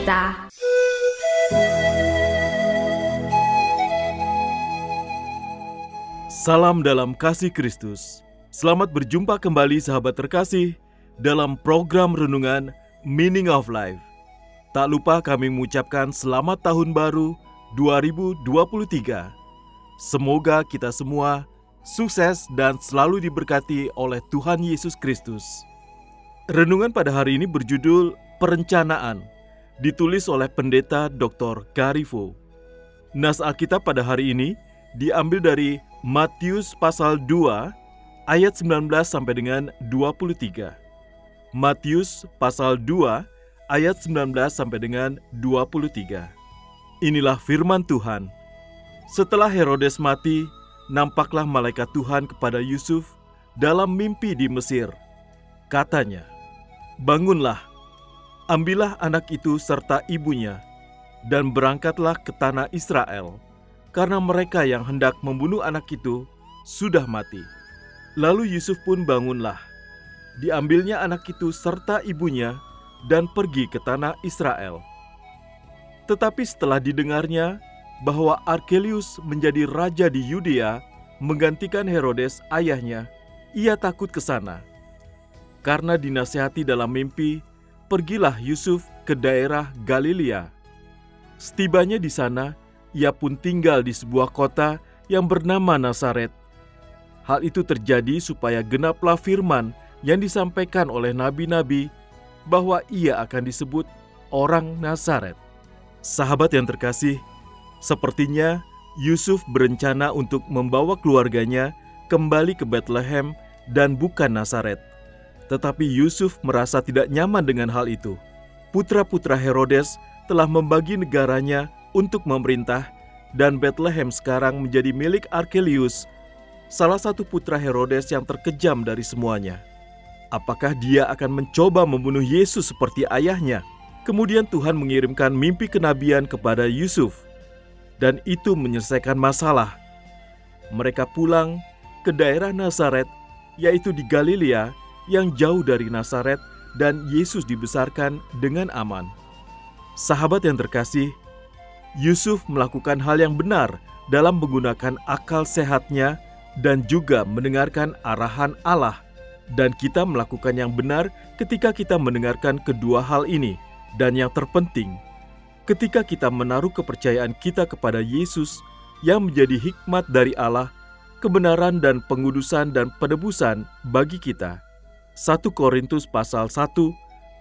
Kita Salam dalam kasih Kristus. Selamat berjumpa kembali sahabat terkasih dalam program renungan Meaning of Life. Tak lupa kami mengucapkan selamat tahun baru 2023. Semoga kita semua sukses dan selalu diberkati oleh Tuhan Yesus Kristus. Renungan pada hari ini berjudul Perencanaan, ditulis oleh Pendeta Dr. Garifo. Nas Alkitab pada hari ini diambil dari Matius pasal 2 ayat 19 sampai dengan 23. Matius pasal 2 ayat 19 sampai dengan 23. Inilah firman Tuhan. Setelah Herodes mati, nampaklah malaikat Tuhan kepada Yusuf dalam mimpi di Mesir. Katanya, "Bangunlah, ambillah anak itu serta ibunya, dan berangkatlah ke tanah Israel." karena mereka yang hendak membunuh anak itu sudah mati. Lalu Yusuf pun bangunlah. Diambilnya anak itu serta ibunya dan pergi ke tanah Israel. Tetapi setelah didengarnya bahwa Arkelius menjadi raja di Yudea menggantikan Herodes ayahnya, ia takut ke sana. Karena dinasihati dalam mimpi, pergilah Yusuf ke daerah Galilea. Setibanya di sana, ia pun tinggal di sebuah kota yang bernama Nazaret. Hal itu terjadi supaya genaplah firman yang disampaikan oleh nabi-nabi bahwa ia akan disebut orang Nazaret. Sahabat yang terkasih, sepertinya Yusuf berencana untuk membawa keluarganya kembali ke Bethlehem dan bukan Nazaret. Tetapi Yusuf merasa tidak nyaman dengan hal itu. Putra-putra Herodes telah membagi negaranya untuk memerintah dan Bethlehem sekarang menjadi milik Arkelius, salah satu putra Herodes yang terkejam dari semuanya. Apakah dia akan mencoba membunuh Yesus seperti ayahnya? Kemudian Tuhan mengirimkan mimpi kenabian kepada Yusuf, dan itu menyelesaikan masalah. Mereka pulang ke daerah Nazaret, yaitu di Galilea yang jauh dari Nazaret, dan Yesus dibesarkan dengan aman. Sahabat yang terkasih, Yusuf melakukan hal yang benar dalam menggunakan akal sehatnya dan juga mendengarkan arahan Allah. Dan kita melakukan yang benar ketika kita mendengarkan kedua hal ini. Dan yang terpenting, ketika kita menaruh kepercayaan kita kepada Yesus yang menjadi hikmat dari Allah, kebenaran dan pengudusan dan penebusan bagi kita. 1 Korintus pasal 1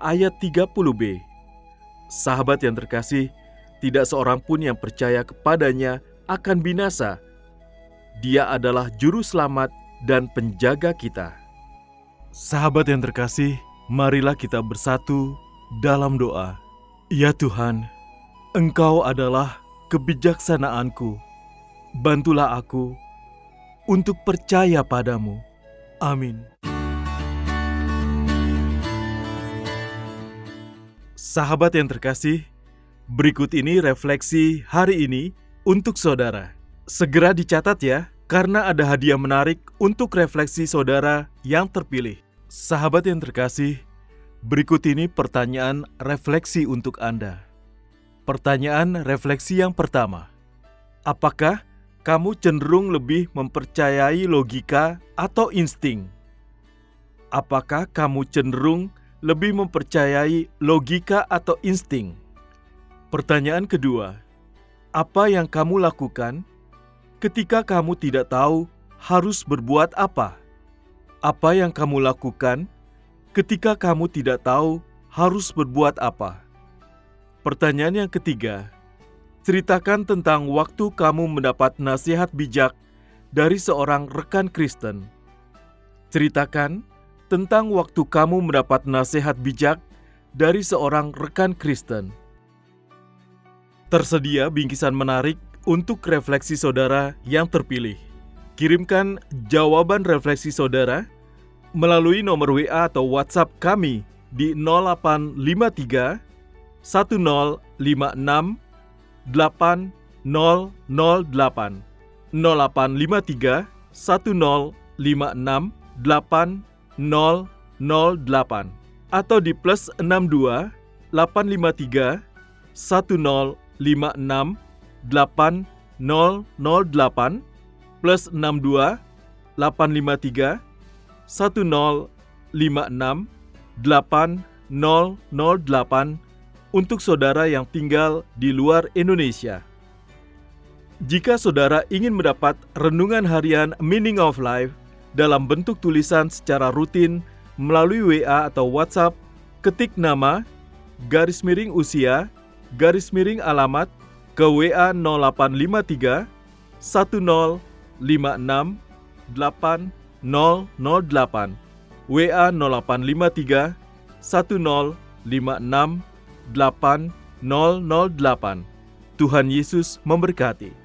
ayat 30b. Sahabat yang terkasih, tidak seorang pun yang percaya kepadanya akan binasa. Dia adalah juru selamat dan penjaga kita. Sahabat yang terkasih, marilah kita bersatu dalam doa. Ya Tuhan, Engkau adalah kebijaksanaanku. Bantulah aku untuk percaya padamu. Amin. Sahabat yang terkasih, Berikut ini refleksi hari ini untuk saudara. Segera dicatat ya, karena ada hadiah menarik untuk refleksi saudara yang terpilih. Sahabat yang terkasih, berikut ini pertanyaan refleksi untuk Anda. Pertanyaan refleksi yang pertama. Apakah kamu cenderung lebih mempercayai logika atau insting? Apakah kamu cenderung lebih mempercayai logika atau insting? Pertanyaan kedua, apa yang kamu lakukan ketika kamu tidak tahu harus berbuat apa? Apa yang kamu lakukan ketika kamu tidak tahu harus berbuat apa? Pertanyaan yang ketiga, ceritakan tentang waktu kamu mendapat nasihat bijak dari seorang rekan Kristen. Ceritakan tentang waktu kamu mendapat nasihat bijak dari seorang rekan Kristen. Tersedia bingkisan menarik untuk refleksi saudara yang terpilih. Kirimkan jawaban refleksi saudara melalui nomor WA atau WhatsApp kami di 0853 1056 8008 0853 1056 8008 atau di plus 62 853 1056 8008 plus 62 853 1056 8008 untuk saudara yang tinggal di luar Indonesia. Jika saudara ingin mendapat renungan harian Meaning of Life dalam bentuk tulisan secara rutin melalui WA atau WhatsApp, ketik nama, garis miring usia, garis miring alamat, ke WA 0853 1056 8008 WA 0853 1056 8008 Tuhan Yesus memberkati.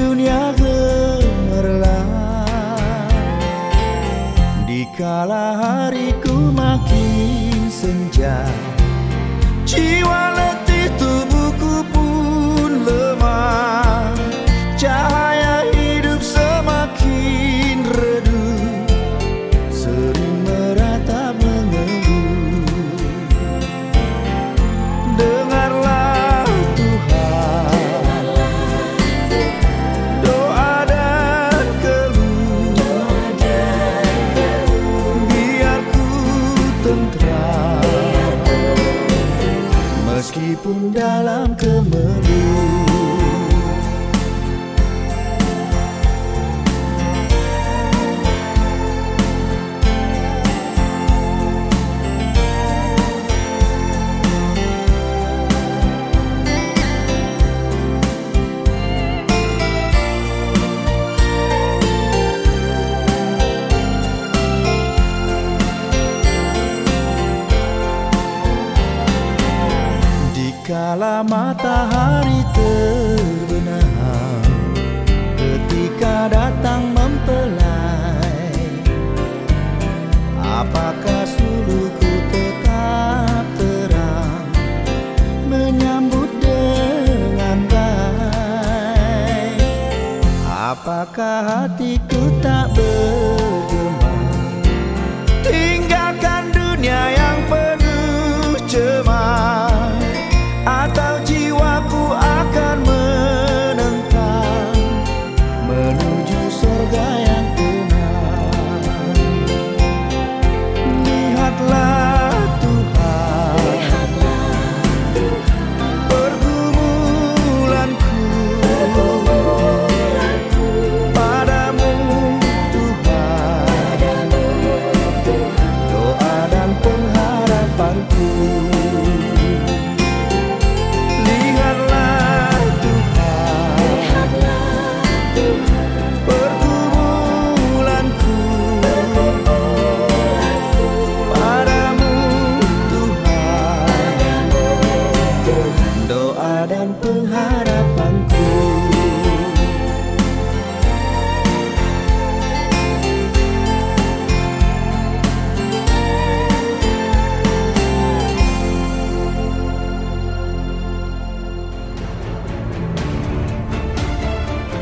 Dunia gemerlap. Dikala hariku makin senja Jiwa demais.